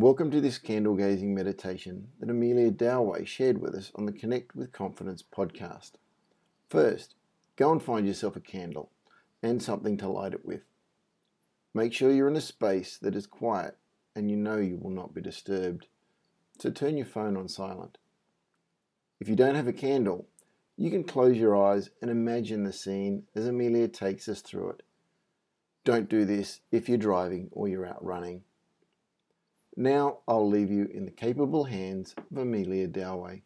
Welcome to this candle gazing meditation that Amelia Doway shared with us on the Connect with Confidence podcast. First, go and find yourself a candle and something to light it with. Make sure you're in a space that is quiet and you know you will not be disturbed. So turn your phone on silent. If you don't have a candle, you can close your eyes and imagine the scene as Amelia takes us through it. Don't do this if you're driving or you're out running. Now I'll leave you in the capable hands of Amelia Doway.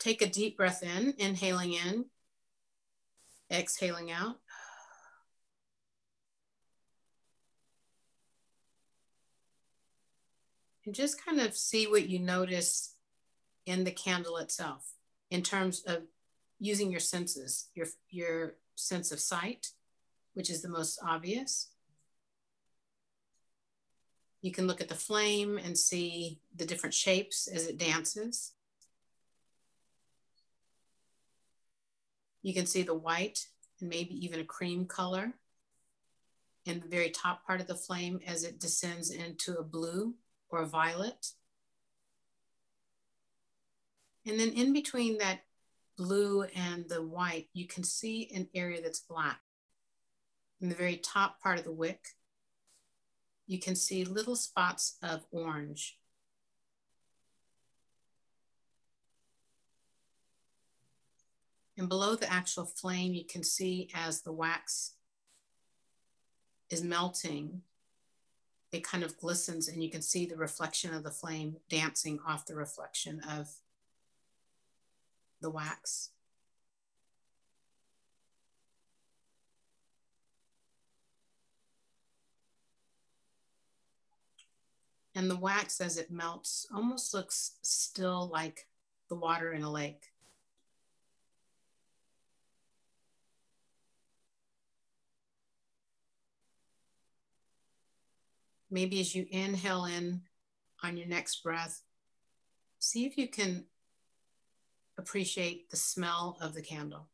Take a deep breath in, inhaling in, exhaling out. And just kind of see what you notice in the candle itself in terms of using your senses, your, your sense of sight, which is the most obvious. You can look at the flame and see the different shapes as it dances. You can see the white and maybe even a cream color in the very top part of the flame as it descends into a blue or a violet. And then in between that blue and the white, you can see an area that's black. In the very top part of the wick, you can see little spots of orange. And below the actual flame, you can see as the wax is melting, it kind of glistens and you can see the reflection of the flame dancing off the reflection of the wax. And the wax, as it melts, almost looks still like the water in a lake. Maybe as you inhale in on your next breath, see if you can appreciate the smell of the candle.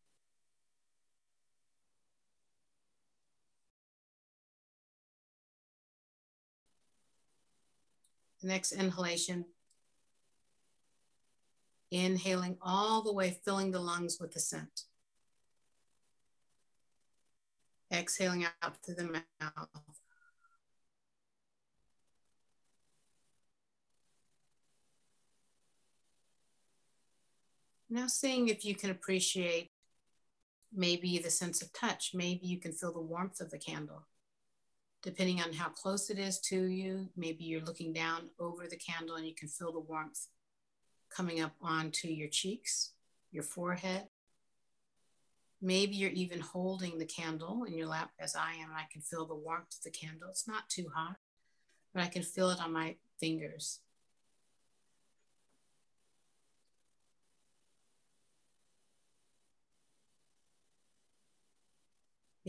The next inhalation, inhaling all the way, filling the lungs with the scent. Exhaling out through the mouth. Now, seeing if you can appreciate maybe the sense of touch, maybe you can feel the warmth of the candle. Depending on how close it is to you, maybe you're looking down over the candle and you can feel the warmth coming up onto your cheeks, your forehead. Maybe you're even holding the candle in your lap as I am, and I can feel the warmth of the candle. It's not too hot, but I can feel it on my fingers.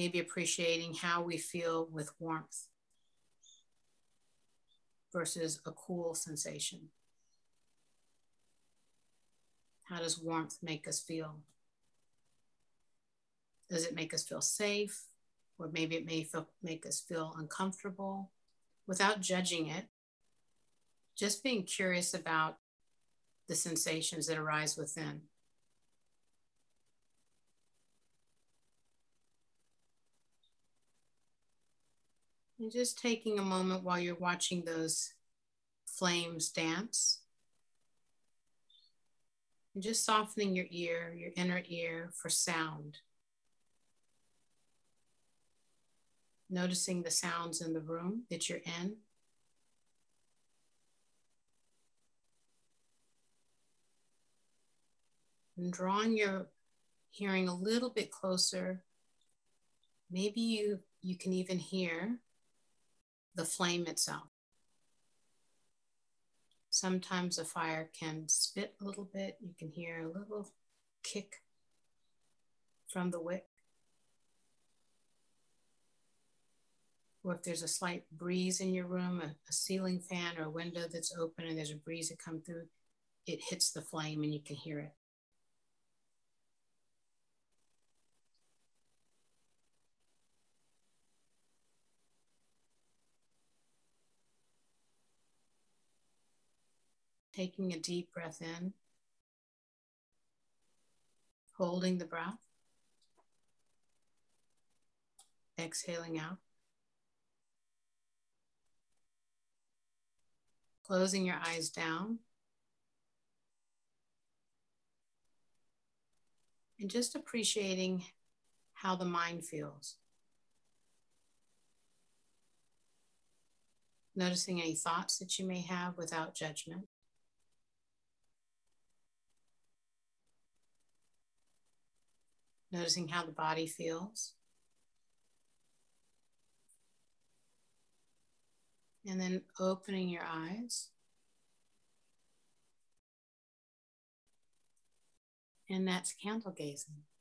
Maybe appreciating how we feel with warmth versus a cool sensation. How does warmth make us feel? Does it make us feel safe? Or maybe it may feel, make us feel uncomfortable without judging it. Just being curious about the sensations that arise within. And just taking a moment while you're watching those flames dance. And just softening your ear, your inner ear for sound. Noticing the sounds in the room that you're in. And drawing your hearing a little bit closer. Maybe you, you can even hear the flame itself. Sometimes a fire can spit a little bit. You can hear a little kick from the wick. Or if there's a slight breeze in your room, a, a ceiling fan or a window that's open and there's a breeze that comes through, it hits the flame and you can hear it. Taking a deep breath in, holding the breath, exhaling out. Closing your eyes down. And just appreciating how the mind feels. Noticing any thoughts that you may have without judgment. Noticing how the body feels. And then opening your eyes. And that's candle gazing.